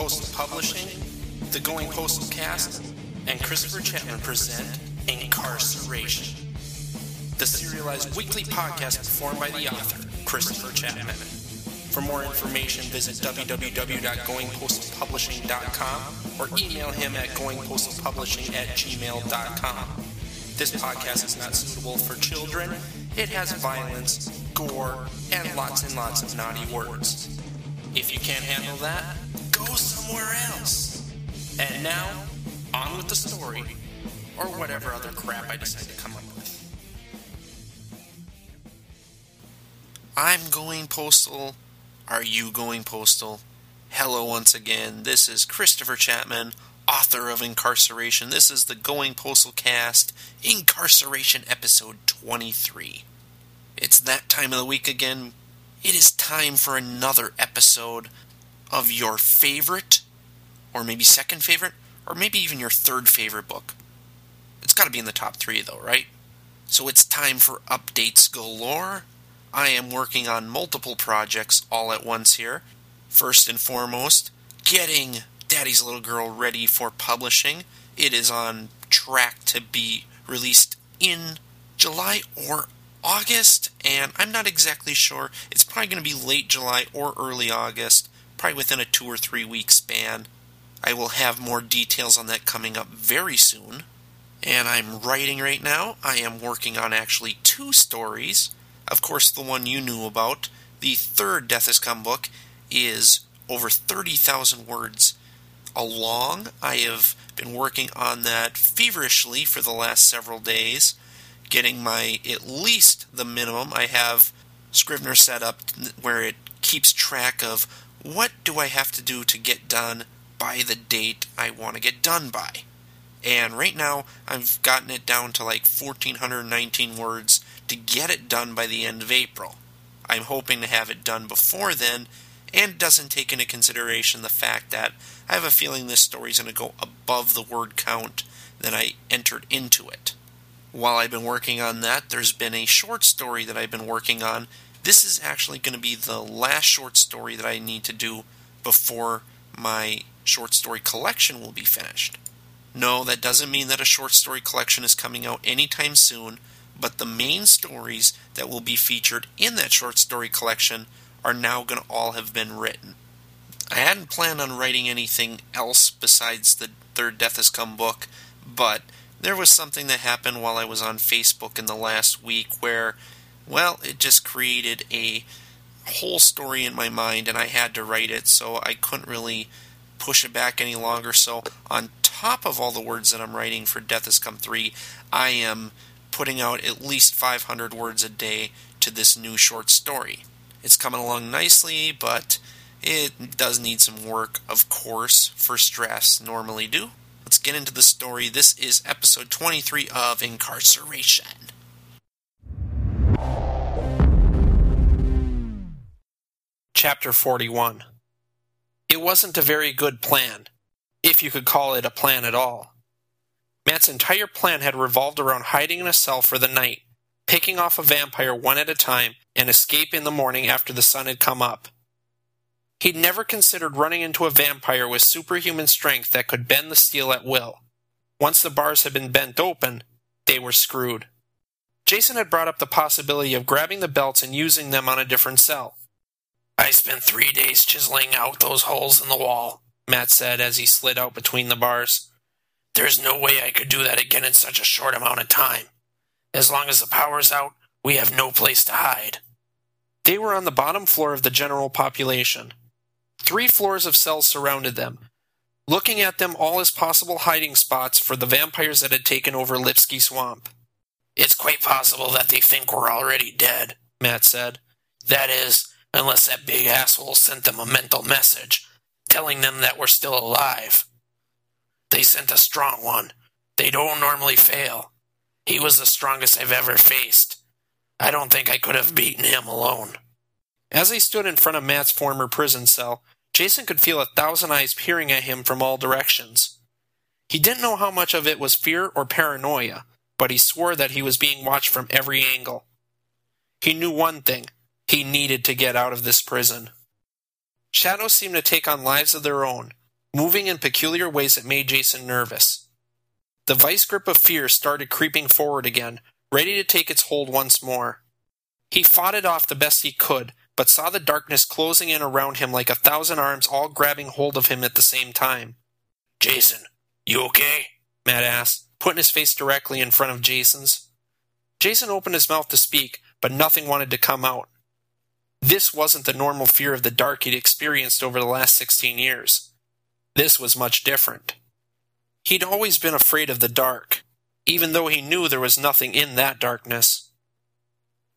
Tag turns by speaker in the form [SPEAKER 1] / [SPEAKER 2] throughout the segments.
[SPEAKER 1] Postal Publishing, the Going Postal Cast, and Christopher Chapman present Incarceration, the serialized weekly podcast performed by the author, Christopher Chapman. For more information, visit www.goingpostalpublishing.com or email him at goingpostalpublishing at gmail.com. This podcast is not suitable for children. It has violence, gore, and lots and lots of naughty words. If you can't handle that, go somewhere else. And now, on with the story, or whatever other crap I decide to come up with. I'm going postal. Are you going postal? Hello, once again. This is Christopher Chapman, author of Incarceration. This is the Going Postal Cast, Incarceration Episode 23. It's that time of the week again. It is time for another episode of your favorite, or maybe second favorite, or maybe even your third favorite book. It's got to be in the top three, though, right? So it's time for updates galore. I am working on multiple projects all at once here. First and foremost, getting Daddy's Little Girl ready for publishing. It is on track to be released in July or August, and I'm not exactly sure. It's probably going to be late July or early August, probably within a two or three week span. I will have more details on that coming up very soon. And I'm writing right now. I am working on actually two stories. Of course, the one you knew about, the third Death Has Come book, is over 30,000 words along. I have been working on that feverishly for the last several days getting my at least the minimum. I have Scrivener set up where it keeps track of what do I have to do to get done by the date I want to get done by. And right now, I've gotten it down to like 1,419 words to get it done by the end of April. I'm hoping to have it done before then, and doesn't take into consideration the fact that I have a feeling this story is going to go above the word count that I entered into it. While I've been working on that, there's been a short story that I've been working on. This is actually going to be the last short story that I need to do before my short story collection will be finished. No, that doesn't mean that a short story collection is coming out anytime soon, but the main stories that will be featured in that short story collection are now going to all have been written. I hadn't planned on writing anything else besides the third Death Has Come book, but there was something that happened while I was on Facebook in the last week where, well, it just created a whole story in my mind and I had to write it, so I couldn't really push it back any longer. So, on top of all the words that I'm writing for Death Has Come 3, I am putting out at least 500 words a day to this new short story. It's coming along nicely, but it does need some work, of course, for stress normally do. Let's get into the story. This is episode 23 of Incarceration. Chapter 41 It wasn't a very good plan, if you could call it a plan at all. Matt's entire plan had revolved around hiding in a cell for the night, picking off a vampire one at a time, and escape in the morning after the sun had come up. He'd never considered running into a vampire with superhuman strength that could bend the steel at will. Once the bars had been bent open, they were screwed. Jason had brought up the possibility of grabbing the belts and using them on a different cell. I spent three days chiseling out those holes in the wall, Matt said as he slid out between the bars. There's no way I could do that again in such a short amount of time. As long as the power's out, we have no place to hide. They were on the bottom floor of the general population. Three floors of cells surrounded them, looking at them all as possible hiding spots for the vampires that had taken over Lipsky Swamp. It's quite possible that they think we're already dead, Matt said. That is, unless that big asshole sent them a mental message, telling them that we're still alive. They sent a strong one. They don't normally fail. He was the strongest I've ever faced. I don't think I could have beaten him alone. As he stood in front of Matt's former prison cell, Jason could feel a thousand eyes peering at him from all directions. He didn't know how much of it was fear or paranoia, but he swore that he was being watched from every angle. He knew one thing he needed to get out of this prison. Shadows seemed to take on lives of their own,
[SPEAKER 2] moving in peculiar ways that made Jason nervous. The vice grip of fear started creeping forward again, ready to take its hold once more. He fought it off the best he could, but saw the darkness closing in around him like a thousand arms all grabbing hold of him at the same time.
[SPEAKER 3] Jason, you okay?
[SPEAKER 2] Matt asked, putting his face directly in front of Jason's. Jason opened his mouth to speak, but nothing wanted to come out. This wasn't the normal fear of the dark he'd experienced over the last 16 years. This was much different. He'd always been afraid of the dark, even though he knew there was nothing in that darkness.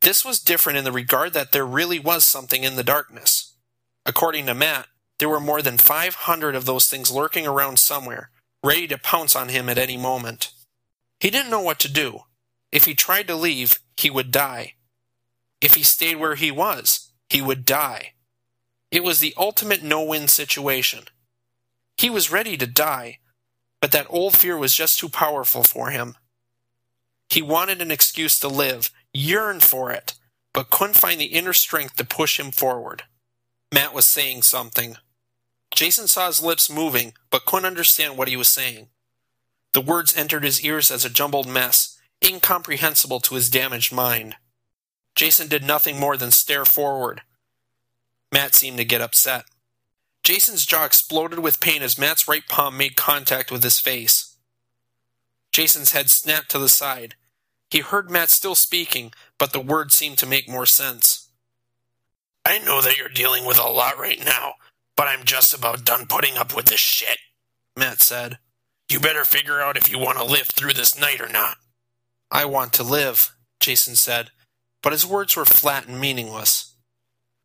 [SPEAKER 2] This was different in the regard that there really was something in the darkness. According to Matt, there were more than 500 of those things lurking around somewhere, ready to pounce on him at any moment. He didn't know what to do. If he tried to leave, he would die. If he stayed where he was, he would die. It was the ultimate no win situation. He was ready to die, but that old fear was just too powerful for him. He wanted an excuse to live, yearned for it, but couldn't find the inner strength to push him forward. Matt was saying something. Jason saw his lips moving, but couldn't understand what he was saying. The words entered his ears as a jumbled mess, incomprehensible to his damaged mind. Jason did nothing more than stare forward. Matt seemed to get upset. Jason's jaw exploded with pain as Matt's right palm made contact with his face. Jason's head snapped to the side. He heard Matt still speaking, but the words seemed to make more sense.
[SPEAKER 3] I know that you're dealing with a lot right now, but I'm just about done putting up with this shit, Matt said. You better figure out if you want to live through this night or not.
[SPEAKER 2] I want to live, Jason said, but his words were flat and meaningless.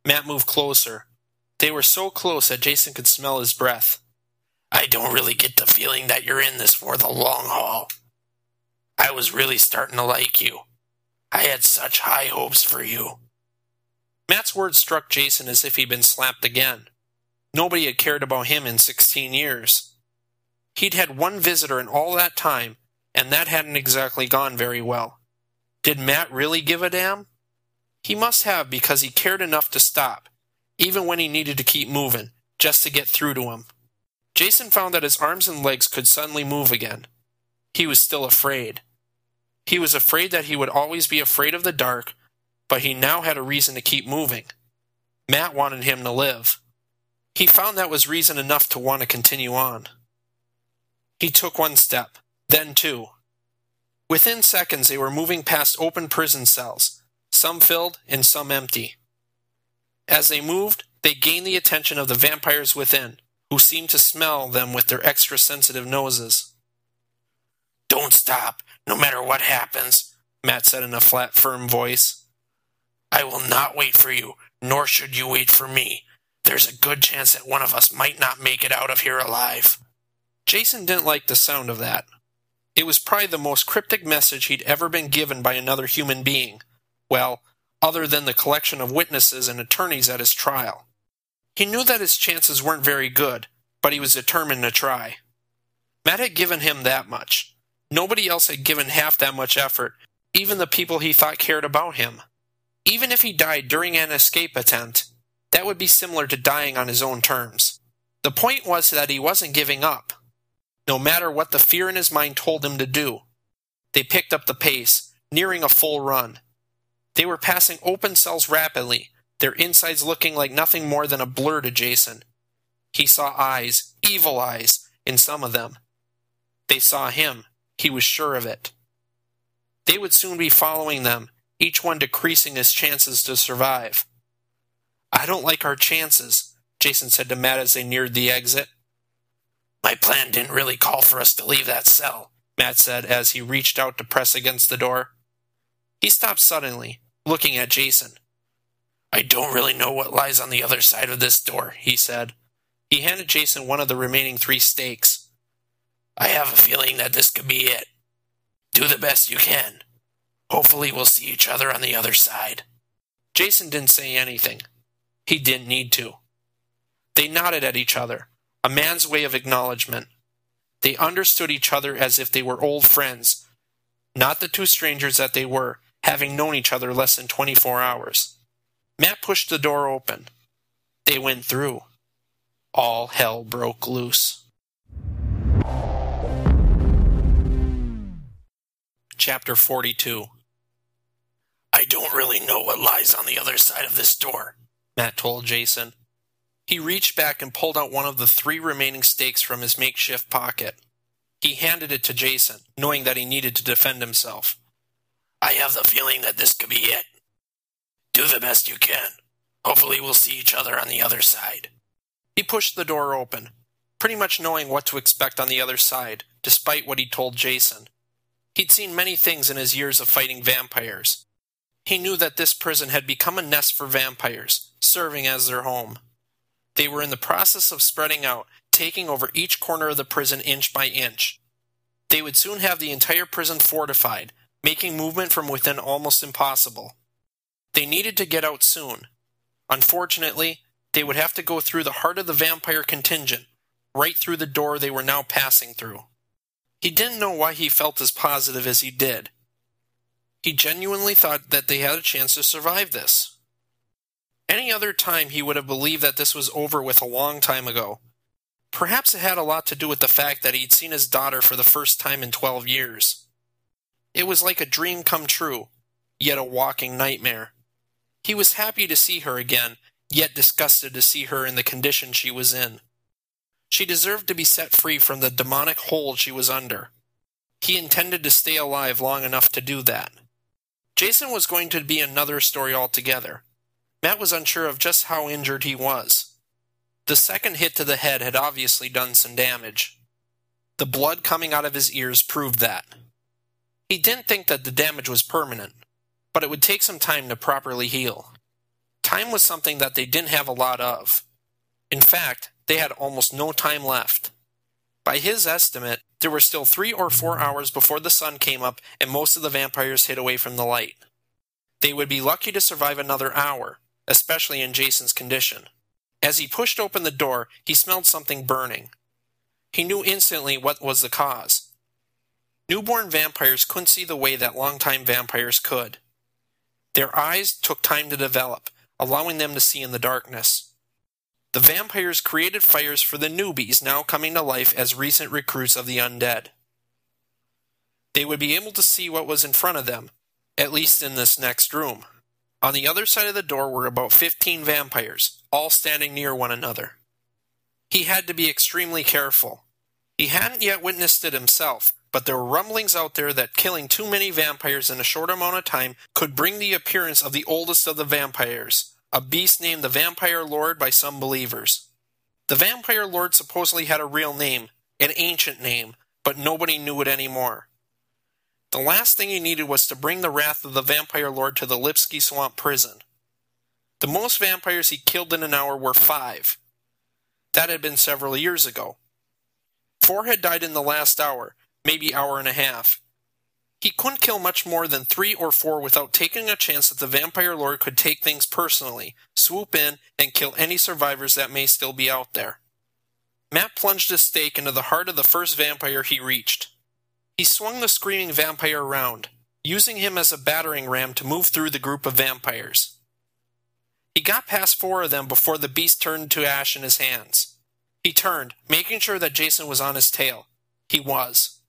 [SPEAKER 2] Matt moved closer. They were so close that Jason could smell his breath.
[SPEAKER 3] I don't really get the feeling that you're in this for the long haul. I was really starting to like you. I had such high hopes for you.
[SPEAKER 2] Matt's words struck Jason as if he'd been slapped again. Nobody had cared about him in 16 years. He'd had one visitor in all that time, and that hadn't exactly gone very well. Did Matt really give a damn? He must have because he cared enough to stop, even when he needed to keep moving, just to get through to him. Jason found that his arms and legs could suddenly move again. He was still afraid. He was afraid that he would always be afraid of the dark, but he now had a reason to keep moving. Matt wanted him to live. He found that was reason enough to want to continue on. He took one step, then two, Within seconds, they were moving past open prison cells, some filled and some empty. As they moved, they gained the attention of the vampires within, who seemed to smell them with their extra sensitive noses.
[SPEAKER 3] Don't stop, no matter what happens, Matt said in a flat, firm voice. I will not wait for you, nor should you wait for me. There's a good chance that one of us might not make it out of here alive.
[SPEAKER 2] Jason didn't like the sound of that. It was probably the most cryptic message he'd ever been given by another human being. Well, other than the collection of witnesses and attorneys at his trial. He knew that his chances weren't very good, but he was determined to try. Matt had given him that much. Nobody else had given half that much effort, even the people he thought cared about him. Even if he died during an escape attempt, that would be similar to dying on his own terms. The point was that he wasn't giving up no matter what the fear in his mind told him to do. They picked up the pace, nearing a full run. They were passing open cells rapidly, their insides looking like nothing more than a blur to Jason. He saw eyes, evil eyes, in some of them. They saw him, he was sure of it. They would soon be following them, each one decreasing his chances to survive. I don't like our chances, Jason said to Matt as they neared the exit.
[SPEAKER 3] My plan didn't really call for us to leave that cell, Matt said as he reached out to press against the door.
[SPEAKER 2] He stopped suddenly, looking at Jason.
[SPEAKER 3] I don't really know what lies on the other side of this door, he said.
[SPEAKER 2] He handed Jason one of the remaining three stakes.
[SPEAKER 3] I have a feeling that this could be it. Do the best you can. Hopefully, we'll see each other on the other side.
[SPEAKER 2] Jason didn't say anything. He didn't need to. They nodded at each other, a man's way of acknowledgement. They understood each other as if they were old friends, not the two strangers that they were, having known each other less than 24 hours. Matt pushed the door open. They went through. all hell broke loose. Chapter 42 I don't really know what lies on the other side of this door, Matt told Jason. He reached back and pulled out one of the three remaining stakes from his makeshift pocket. He handed it to Jason, knowing that he needed to defend himself. I have the feeling that this could be it. Do the best you can. Hopefully, we'll see each other on the other side. He pushed the door open, pretty much knowing what to expect on the other side, despite what he told Jason. He'd seen many things in his years of fighting vampires. He knew that this prison had become a nest for vampires, serving as their home. They were in the process of spreading out, taking over each corner of the prison inch by inch. They would soon have the entire prison fortified, making movement from within almost impossible. They needed to get out soon. Unfortunately, they would have to go through the heart of the vampire contingent, right through the door they were now passing through. He didn't know why he felt as positive as he did. He genuinely thought that they had a chance to survive this. Any other time he would have believed that this was over with a long time ago. Perhaps it had a lot to do with the fact that he'd seen his daughter for the first time in twelve years. It was like a dream come true, yet a walking nightmare. He was happy to see her again yet disgusted to see her in the condition she was in. She deserved to be set free from the demonic hold she was under. He intended to stay alive long enough to do that. Jason was going to be another story altogether. Matt was unsure of just how injured he was. The second hit to the head had obviously done some damage. The blood coming out of his ears proved that. He didn't think that the damage was permanent, but it would take some time to properly heal. Time was something that they didn't have a lot of. In fact, they had almost no time left. By his estimate, there were still three or four hours before the sun came up and most of the vampires hid away from the light. They would be lucky to survive another hour, especially in Jason's condition. As he pushed open the door, he smelled something burning. He knew instantly what was the cause. Newborn vampires couldn't see the way that longtime vampires could. Their eyes took time to develop, allowing them to see in the darkness. The vampires created fires for the newbies now coming to life as recent recruits of the undead. They would be able to see what was in front of them, at least in this next room. On the other side of the door were about 15 vampires, all standing near one another. He had to be extremely careful. He hadn't yet witnessed it himself, but there were rumblings out there that killing too many vampires in a short amount of time could bring the appearance of the oldest of the vampires, a beast named the Vampire Lord by some believers. The Vampire Lord supposedly had a real name, an ancient name, but nobody knew it anymore. The last thing he needed was to bring the wrath of the Vampire Lord to the Lipsky Swamp prison. The most vampires he killed in an hour were five. That had been several years ago. Four had died in the last hour, maybe hour and a half. He couldn't kill much more than three or four without taking a chance that the vampire lord could take things personally, swoop in, and kill any survivors that may still be out there. Matt plunged his stake into the heart of the first vampire he reached. He swung the screaming vampire around, using him as a battering ram to move through the group of vampires. He got past four of them before the beast turned to ash in his hands. He turned, making sure that Jason was on his tail. He was.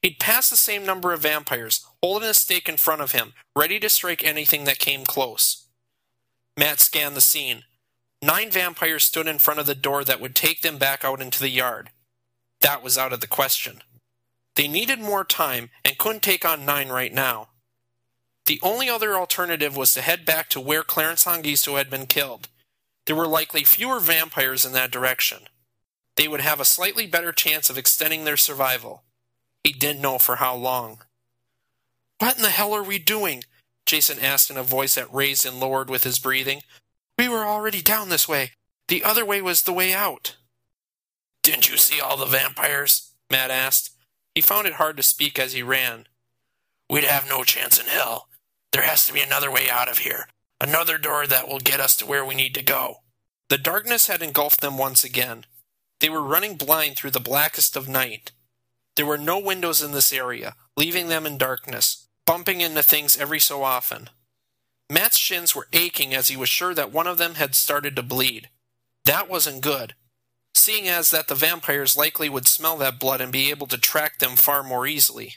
[SPEAKER 2] He'd passed the same number of vampires, holding a stake in front of him, ready to strike anything that came close. Matt scanned the scene. Nine vampires stood in front of the door that would take them back out into the yard. That was out of the question. They needed more time and couldn't take on nine right now. The only other alternative was to head back to where Clarence Anguiso had been killed. There were likely fewer vampires in that direction. They would have a slightly better chance of extending their survival. He didn't know for how long. What in the hell are we doing? Jason asked in a voice that raised and lowered with his breathing. We were already down this way. The other way was the way out. Didn't you see all the vampires? Matt asked. He found it hard to speak as he ran. We'd have no chance in hell. There has to be another way out of here. Another door that will get us to where we need to go. The darkness had engulfed them once again. They were running blind through the blackest of night. There were no windows in this area, leaving them in darkness, bumping into things every so often. Matt's shins were aching as he was sure that one of them had started to bleed. That wasn't good. Seeing as that the vampires likely would smell that blood and be able to track them far more easily.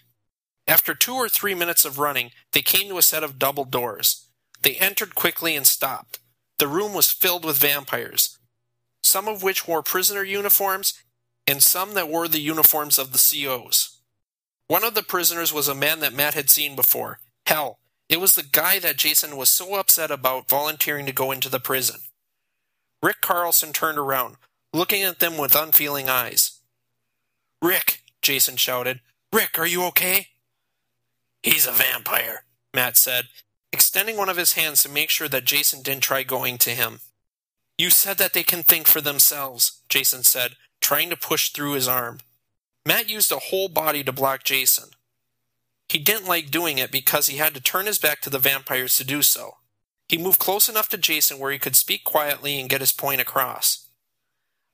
[SPEAKER 2] After two or three minutes of running, they came to a set of double doors. They entered quickly and stopped. The room was filled with vampires, some of which wore prisoner uniforms and some that wore the uniforms of the COs. One of the prisoners was a man that Matt had seen before. Hell, it was the guy that Jason was so upset about volunteering to go into the prison. Rick Carlson turned around, looking at them with unfeeling eyes. Rick, Jason shouted. Rick, are you okay?
[SPEAKER 4] He's a vampire,
[SPEAKER 2] Matt said, extending one of his hands to make sure that Jason didn't try going to him. You said that they can think for themselves, Jason said, trying to push through his arm. Matt used a whole body to block Jason. He didn't like doing it because he had to turn his back to the vampires to do so. He moved close enough to Jason where he could speak quietly and get his point across.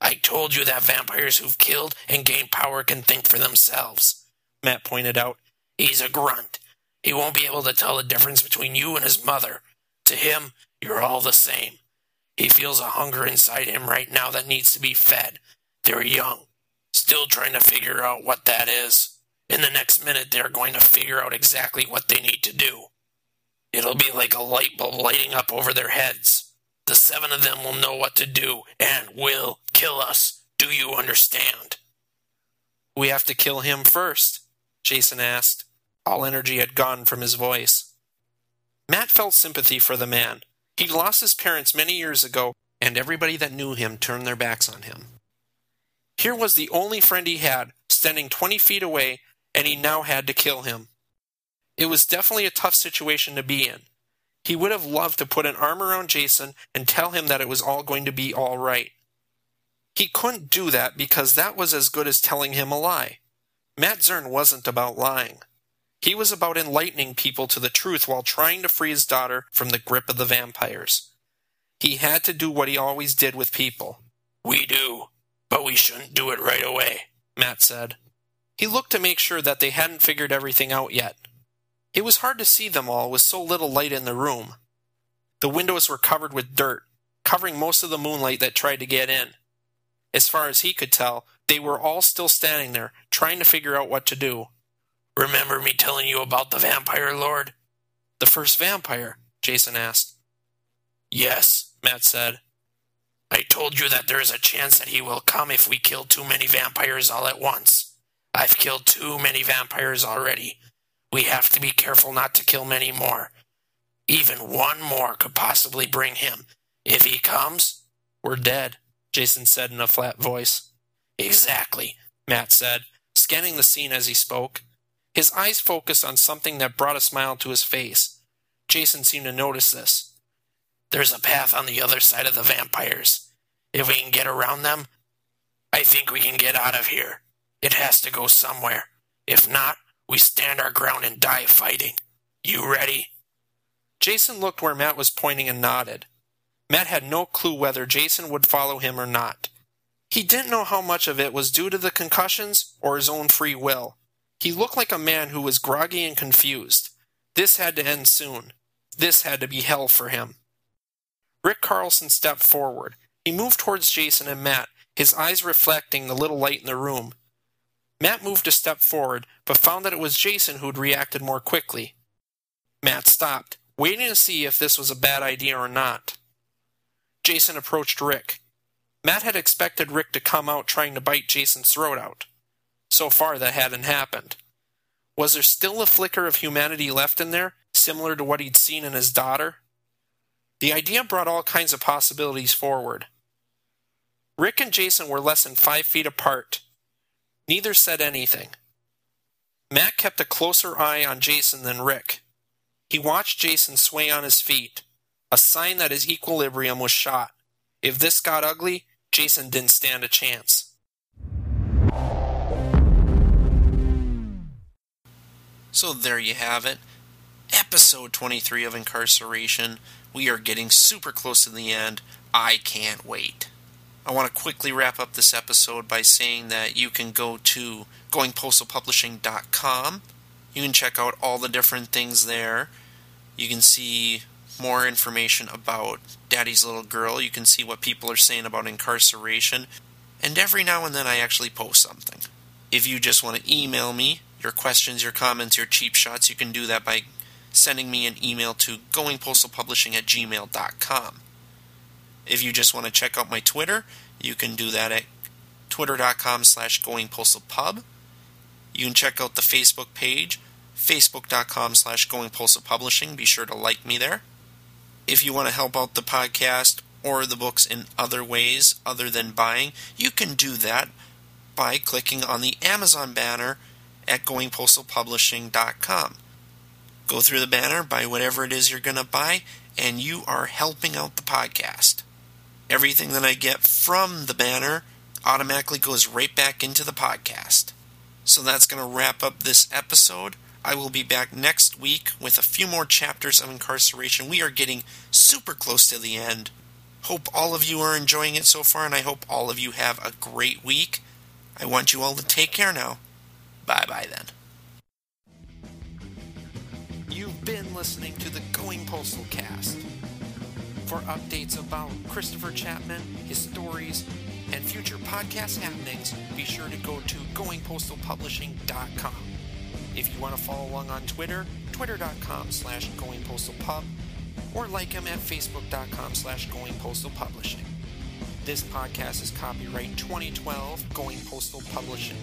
[SPEAKER 4] I told you that vampires who've killed and gained power can think for themselves, Matt pointed out. He's a grunt. He won't be able to tell the difference between you and his mother. To him, you're all the same. He feels a hunger inside him right now that needs to be fed. They're young, still trying to figure out what that is. In the next minute, they're going to figure out exactly what they need to do. It'll be like a light bulb lighting up over their heads. The seven of them will know what to do and will kill us. Do you understand?
[SPEAKER 2] We have to kill him first, Jason asked. All energy had gone from his voice. Matt felt sympathy for the man. He'd lost his parents many years ago, and everybody that knew him turned their backs on him. Here was the only friend he had, standing 20 feet away, and he now had to kill him. It was definitely a tough situation to be in. He would have loved to put an arm around Jason and tell him that it was all going to be all right. He couldn't do that because that was as good as telling him a lie. Matt Zern wasn't about lying. He was about enlightening people to the truth while trying to free his daughter from the grip of the vampires. He had to do what he always did with people.
[SPEAKER 4] We do, but we shouldn't do it right away, Matt said.
[SPEAKER 2] He looked to make sure that they hadn't figured everything out yet. It was hard to see them all with so little light in the room. The windows were covered with dirt, covering most of the moonlight that tried to get in. As far as he could tell, they were all still standing there, trying to figure out what to do.
[SPEAKER 4] Remember me telling you about the vampire lord?
[SPEAKER 2] The first vampire? Jason asked.
[SPEAKER 4] Yes, Matt said. I told you that there is a chance that he will come if we kill too many vampires all at once. I've killed too many vampires already. We have to be careful not to kill many more. Even one more could possibly bring him. If he comes,
[SPEAKER 2] we're dead, Jason said in a flat voice.
[SPEAKER 4] Exactly, Matt said, scanning the scene as he spoke.
[SPEAKER 2] His eyes focused on something that brought a smile to his face. Jason seemed to notice this.
[SPEAKER 4] There's a path on the other side of the vampires. If we can get around them, I think we can get out of here. It has to go somewhere. If not, we stand our ground and die fighting. You ready?
[SPEAKER 2] Jason looked where Matt was pointing and nodded. Matt had no clue whether Jason would follow him or not. He didn't know how much of it was due to the concussions or his own free will. He looked like a man who was groggy and confused. This had to end soon. This had to be hell for him. Rick Carlson stepped forward. He moved towards Jason and Matt, his eyes reflecting the little light in the room. Matt moved a step forward, but found that it was Jason who'd reacted more quickly. Matt stopped, waiting to see if this was a bad idea or not. Jason approached Rick. Matt had expected Rick to come out trying to bite Jason's throat out. So far, that hadn't happened. Was there still a flicker of humanity left in there, similar to what he'd seen in his daughter? The idea brought all kinds of possibilities forward. Rick and Jason were less than five feet apart. Neither said anything. Matt kept a closer eye on Jason than Rick. He watched Jason sway on his feet, a sign that his equilibrium was shot. If this got ugly, Jason didn't stand a chance. So there you have it. Episode 23 of Incarceration. We are getting super close to the end. I can't wait. I want to quickly wrap up this episode by saying that you can go to goingpostalpublishing.com. You can check out all the different things there. You can see more information about Daddy's Little Girl. You can see what people are saying about incarceration.
[SPEAKER 1] and every now and then I actually post something. If you just want to email me your questions, your comments, your cheap shots, you can do that by sending me an email to goingpostalpublishing at gmail.com. If you just want to check out my Twitter, you can do that at twitter.com slash goingpostalpub. You can check out the Facebook page, facebook.com slash goingpostalpublishing. Be sure to like me there. If you want to help out the podcast or the books in other ways other than buying, you can do that by clicking on the Amazon banner at goingpostalpublishing.com. Go through the banner, buy whatever it is you're going to buy, and you are helping out the podcast. Everything that I get from the banner automatically goes right back into the podcast. So that's going to wrap up this episode. I will be back next week with a few more chapters of incarceration. We are getting super close to the end. Hope all of you are enjoying it so far, and I hope all of you have a great week. I want you all to take care now. Bye bye then. You've been listening to the Going Postal Cast. For updates about Christopher Chapman, his stories, and future podcast happenings, be sure to go to goingpostalpublishing.com. If you want to follow along on Twitter, twitter.com slash goingpostalpub, or like him at facebook.com slash goingpostalpublishing. This podcast is copyright 2012 Going Postal Publishing.